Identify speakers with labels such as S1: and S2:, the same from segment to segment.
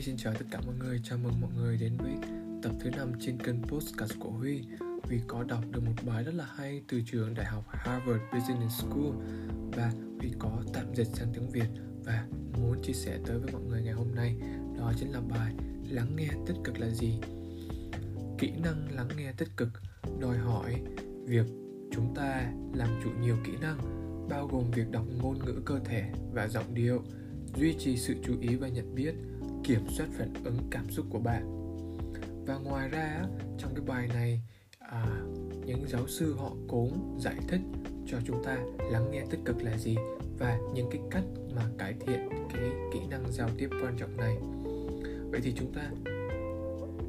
S1: Huy xin chào tất cả mọi người, chào mừng mọi người đến với tập thứ 5 trên kênh Postcard của Huy. Huy có đọc được một bài rất là hay từ trường Đại học Harvard Business School Và Huy có tạm dịch sang tiếng Việt và muốn chia sẻ tới với mọi người ngày hôm nay. Đó chính là bài Lắng nghe tích cực là gì? Kỹ năng lắng nghe tích cực đòi hỏi việc chúng ta làm chủ nhiều kỹ năng bao gồm việc đọc ngôn ngữ cơ thể và giọng điệu duy trì sự chú ý và nhận biết kiểm soát phản ứng cảm xúc của bạn. Và ngoài ra trong cái bài này à, những giáo sư họ cũng giải thích cho chúng ta lắng nghe tích cực là gì và những cái cách mà cải thiện cái kỹ năng giao tiếp quan trọng này. Vậy thì chúng ta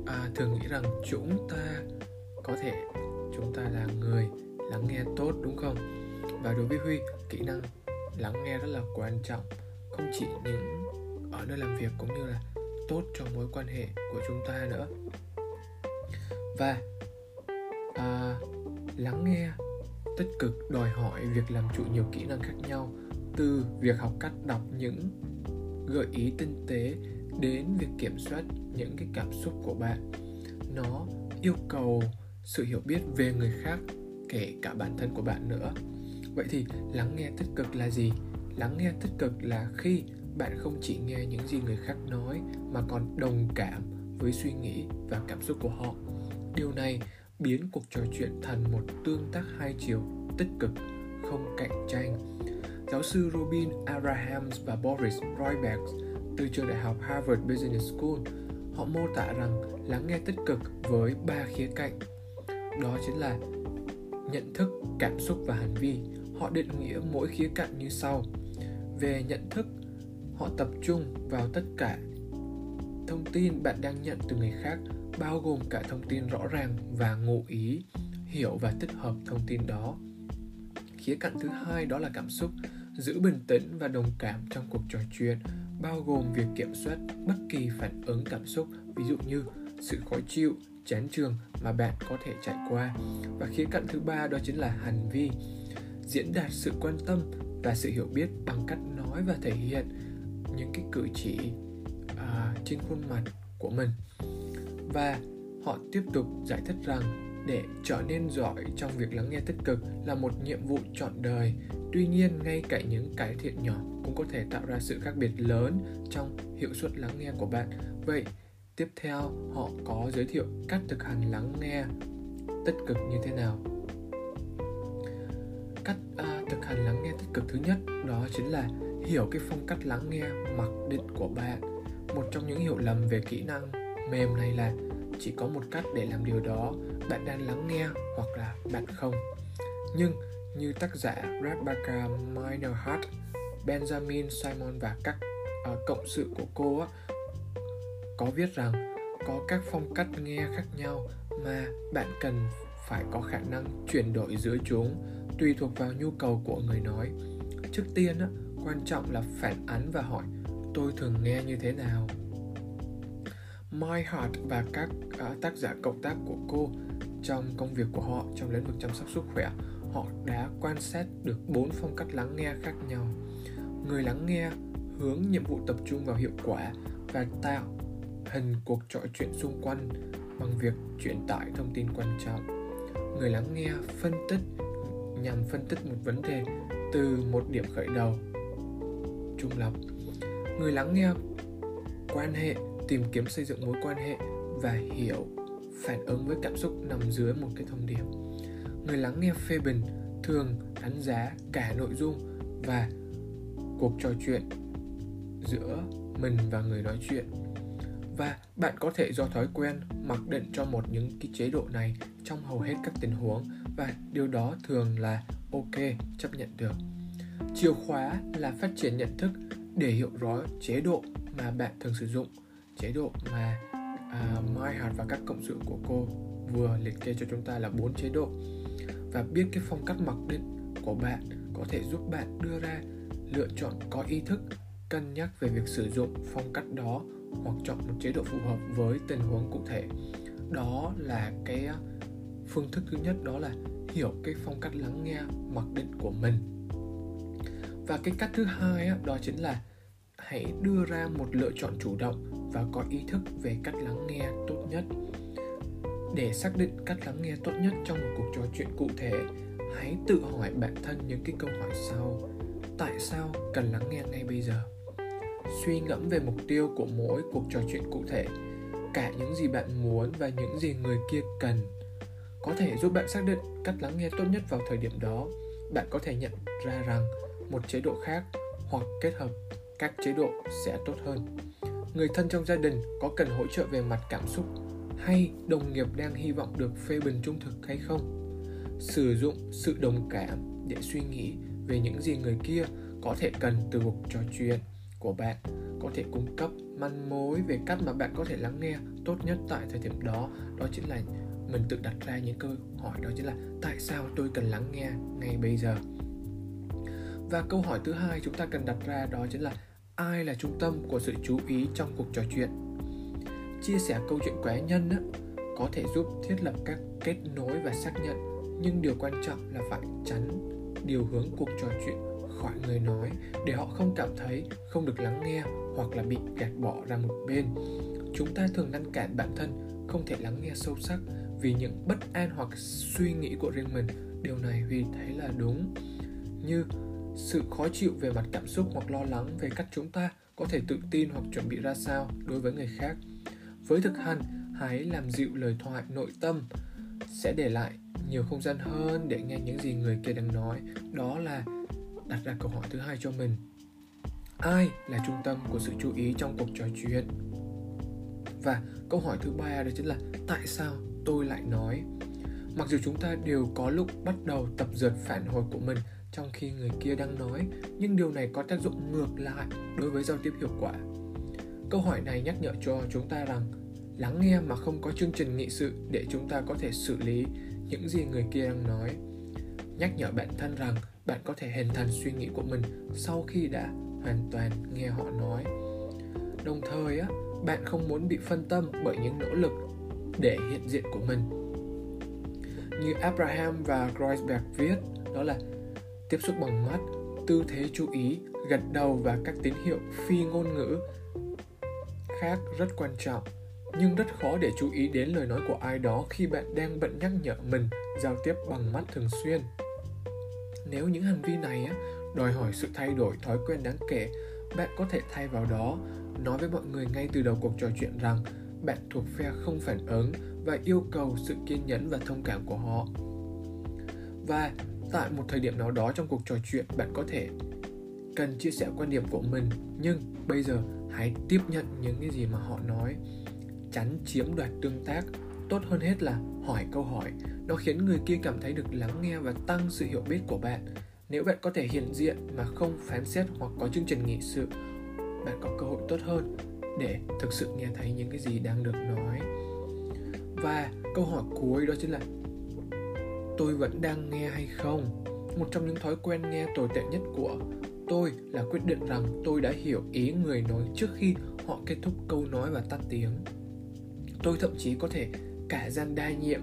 S1: à, thường nghĩ rằng chúng ta có thể chúng ta là người lắng nghe tốt đúng không? Và đối với huy kỹ năng lắng nghe rất là quan trọng không chỉ những ở nơi làm việc cũng như là tốt cho mối quan hệ của chúng ta nữa. Và à, lắng nghe tích cực đòi hỏi việc làm chủ nhiều kỹ năng khác nhau từ việc học cách đọc những gợi ý tinh tế đến việc kiểm soát những cái cảm xúc của bạn. Nó yêu cầu sự hiểu biết về người khác kể cả bản thân của bạn nữa. Vậy thì lắng nghe tích cực là gì? Lắng nghe tích cực là khi bạn không chỉ nghe những gì người khác nói, mà còn đồng cảm với suy nghĩ và cảm xúc của họ. Điều này biến cuộc trò chuyện thành một tương tác hai chiều, tích cực, không cạnh tranh. Giáo sư Robin Abrahams và Boris Roybeck từ trường đại học Harvard Business School, họ mô tả rằng lắng nghe tích cực với ba khía cạnh. Đó chính là nhận thức, cảm xúc và hành vi. Họ định nghĩa mỗi khía cạnh như sau. Về nhận thức họ tập trung vào tất cả thông tin bạn đang nhận từ người khác, bao gồm cả thông tin rõ ràng và ngụ ý, hiểu và tích hợp thông tin đó. Khía cạnh thứ hai đó là cảm xúc, giữ bình tĩnh và đồng cảm trong cuộc trò chuyện, bao gồm việc kiểm soát bất kỳ phản ứng cảm xúc, ví dụ như sự khó chịu, chán trường mà bạn có thể trải qua. Và khía cạnh thứ ba đó chính là hành vi, diễn đạt sự quan tâm và sự hiểu biết bằng cách nói và thể hiện những cái cử chỉ à, trên khuôn mặt của mình. Và họ tiếp tục giải thích rằng để trở nên giỏi trong việc lắng nghe tích cực là một nhiệm vụ trọn đời. Tuy nhiên ngay cả những cải thiện nhỏ cũng có thể tạo ra sự khác biệt lớn trong hiệu suất lắng nghe của bạn. Vậy tiếp theo họ có giới thiệu cách thực hành lắng nghe tích cực như thế nào? Cách à, thực hành lắng nghe tích cực thứ nhất đó chính là hiểu cái phong cách lắng nghe mặc định của bạn một trong những hiểu lầm về kỹ năng mềm này là chỉ có một cách để làm điều đó bạn đang lắng nghe hoặc là bạn không. Nhưng như tác giả Rebecca Minerhart, Benjamin Simon và các uh, cộng sự của cô á, có viết rằng có các phong cách nghe khác nhau mà bạn cần phải có khả năng chuyển đổi giữa chúng tùy thuộc vào nhu cầu của người nói. Trước tiên á, quan trọng là phản ánh và hỏi tôi thường nghe như thế nào? My Heart và các uh, tác giả cộng tác của cô trong công việc của họ trong lĩnh vực chăm sóc sức khỏe họ đã quan sát được bốn phong cách lắng nghe khác nhau. Người lắng nghe hướng nhiệm vụ tập trung vào hiệu quả và tạo hình cuộc trò chuyện xung quanh bằng việc truyền tải thông tin quan trọng. Người lắng nghe phân tích nhằm phân tích một vấn đề từ một điểm khởi đầu trung lập người lắng nghe quan hệ, tìm kiếm xây dựng mối quan hệ và hiểu, phản ứng với cảm xúc nằm dưới một cái thông điệp. Người lắng nghe phê bình thường đánh giá cả nội dung và cuộc trò chuyện giữa mình và người nói chuyện. Và bạn có thể do thói quen mặc định cho một những cái chế độ này trong hầu hết các tình huống và điều đó thường là ok, chấp nhận được chìa khóa là phát triển nhận thức để hiểu rõ chế độ mà bạn thường sử dụng chế độ mà uh, Mai Hạt và các cộng sự của cô vừa liệt kê cho chúng ta là bốn chế độ. Và biết cái phong cách mặc định của bạn có thể giúp bạn đưa ra lựa chọn có ý thức cân nhắc về việc sử dụng phong cách đó hoặc chọn một chế độ phù hợp với tình huống cụ thể. Đó là cái à, phương thức thứ nhất đó là hiểu cái phong cách lắng nghe mặc định của mình và cái cách thứ hai đó chính là hãy đưa ra một lựa chọn chủ động và có ý thức về cách lắng nghe tốt nhất. Để xác định cách lắng nghe tốt nhất trong một cuộc trò chuyện cụ thể, hãy tự hỏi bản thân những cái câu hỏi sau. Tại sao cần lắng nghe ngay bây giờ? Suy ngẫm về mục tiêu của mỗi cuộc trò chuyện cụ thể, cả những gì bạn muốn và những gì người kia cần. Có thể giúp bạn xác định cách lắng nghe tốt nhất vào thời điểm đó. Bạn có thể nhận ra rằng một chế độ khác hoặc kết hợp các chế độ sẽ tốt hơn. Người thân trong gia đình có cần hỗ trợ về mặt cảm xúc hay đồng nghiệp đang hy vọng được phê bình trung thực hay không? Sử dụng sự đồng cảm để suy nghĩ về những gì người kia có thể cần từ cuộc trò chuyện của bạn, có thể cung cấp manh mối về cách mà bạn có thể lắng nghe tốt nhất tại thời điểm đó. Đó chính là mình tự đặt ra những câu hỏi đó chính là tại sao tôi cần lắng nghe ngay bây giờ? Và câu hỏi thứ hai chúng ta cần đặt ra đó chính là ai là trung tâm của sự chú ý trong cuộc trò chuyện? Chia sẻ câu chuyện cá nhân á, có thể giúp thiết lập các kết nối và xác nhận nhưng điều quan trọng là phải tránh điều hướng cuộc trò chuyện khỏi người nói để họ không cảm thấy không được lắng nghe hoặc là bị gạt bỏ ra một bên. Chúng ta thường ngăn cản bản thân không thể lắng nghe sâu sắc vì những bất an hoặc suy nghĩ của riêng mình. Điều này huy thấy là đúng. Như sự khó chịu về mặt cảm xúc hoặc lo lắng về cách chúng ta có thể tự tin hoặc chuẩn bị ra sao đối với người khác. Với thực hành, hãy làm dịu lời thoại nội tâm sẽ để lại nhiều không gian hơn để nghe những gì người kia đang nói. Đó là đặt ra câu hỏi thứ hai cho mình. Ai là trung tâm của sự chú ý trong cuộc trò chuyện? Và câu hỏi thứ ba đó chính là tại sao tôi lại nói? Mặc dù chúng ta đều có lúc bắt đầu tập dượt phản hồi của mình trong khi người kia đang nói, nhưng điều này có tác dụng ngược lại đối với giao tiếp hiệu quả. Câu hỏi này nhắc nhở cho chúng ta rằng, lắng nghe mà không có chương trình nghị sự để chúng ta có thể xử lý những gì người kia đang nói. Nhắc nhở bản thân rằng bạn có thể hình thành suy nghĩ của mình sau khi đã hoàn toàn nghe họ nói. Đồng thời á, bạn không muốn bị phân tâm bởi những nỗ lực để hiện diện của mình. Như Abraham và Kreuzberg viết, đó là tiếp xúc bằng mắt, tư thế chú ý, gật đầu và các tín hiệu phi ngôn ngữ khác rất quan trọng, nhưng rất khó để chú ý đến lời nói của ai đó khi bạn đang bận nhắc nhở mình giao tiếp bằng mắt thường xuyên. Nếu những hành vi này đòi hỏi sự thay đổi thói quen đáng kể, bạn có thể thay vào đó, nói với mọi người ngay từ đầu cuộc trò chuyện rằng bạn thuộc phe không phản ứng và yêu cầu sự kiên nhẫn và thông cảm của họ. Và tại một thời điểm nào đó trong cuộc trò chuyện, bạn có thể cần chia sẻ quan điểm của mình, nhưng bây giờ hãy tiếp nhận những cái gì mà họ nói tránh chiếm đoạt tương tác. Tốt hơn hết là hỏi câu hỏi. Nó khiến người kia cảm thấy được lắng nghe và tăng sự hiểu biết của bạn. Nếu bạn có thể hiện diện mà không phán xét hoặc có chương trình nghị sự, bạn có cơ hội tốt hơn để thực sự nghe thấy những cái gì đang được nói. Và câu hỏi cuối đó chính là tôi vẫn đang nghe hay không? Một trong những thói quen nghe tồi tệ nhất của tôi là quyết định rằng tôi đã hiểu ý người nói trước khi họ kết thúc câu nói và tắt tiếng. Tôi thậm chí có thể cả gian đa nhiệm.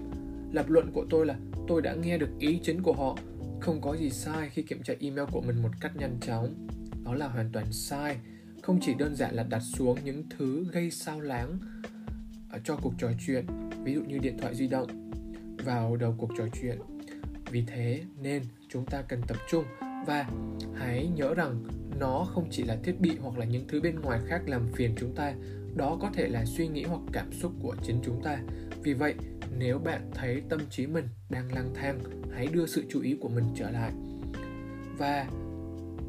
S1: Lập luận của tôi là tôi đã nghe được ý chính của họ. Không có gì sai khi kiểm tra email của mình một cách nhanh chóng. Đó là hoàn toàn sai. Không chỉ đơn giản là đặt xuống những thứ gây sao láng ờ, cho cuộc trò chuyện, ví dụ như điện thoại di động vào đầu cuộc trò chuyện. Vì thế nên chúng ta cần tập trung và hãy nhớ rằng nó không chỉ là thiết bị hoặc là những thứ bên ngoài khác làm phiền chúng ta, đó có thể là suy nghĩ hoặc cảm xúc của chính chúng ta. Vì vậy, nếu bạn thấy tâm trí mình đang lang thang, hãy đưa sự chú ý của mình trở lại. Và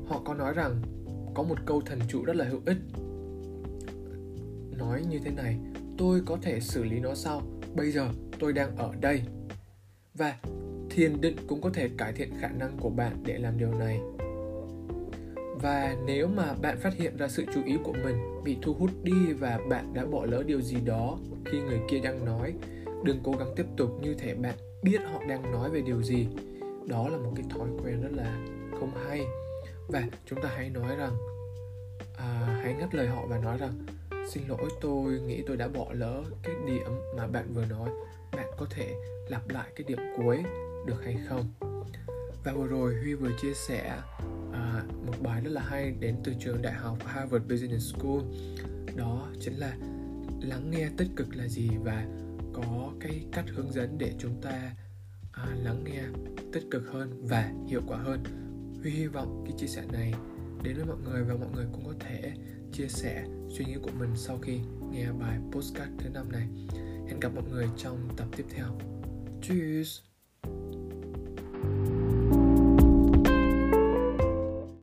S1: họ có nói rằng có một câu thần trụ rất là hữu ích. Nói như thế này, tôi có thể xử lý nó sau bây giờ tôi đang ở đây và thiền định cũng có thể cải thiện khả năng của bạn để làm điều này. Và nếu mà bạn phát hiện ra sự chú ý của mình bị thu hút đi và bạn đã bỏ lỡ điều gì đó khi người kia đang nói đừng cố gắng tiếp tục như thể bạn biết họ đang nói về điều gì. Đó là một cái thói quen rất là không hay. Và chúng ta hãy nói rằng à, hãy ngắt lời họ và nói rằng xin lỗi tôi nghĩ tôi đã bỏ lỡ cái điểm mà bạn vừa nói có thể lặp lại cái điểm cuối được hay không. Và vừa rồi huy vừa chia sẻ à, một bài rất là hay đến từ trường đại học harvard business school. Đó chính là lắng nghe tích cực là gì và có cái cách hướng dẫn để chúng ta à, lắng nghe tích cực hơn và hiệu quả hơn. Huy hy vọng cái chia sẻ này đến với mọi người và mọi người cũng có thể chia sẻ suy nghĩ của mình sau khi nghe bài postcard thứ năm này hẹn gặp mọi người trong tập tiếp theo. Cheers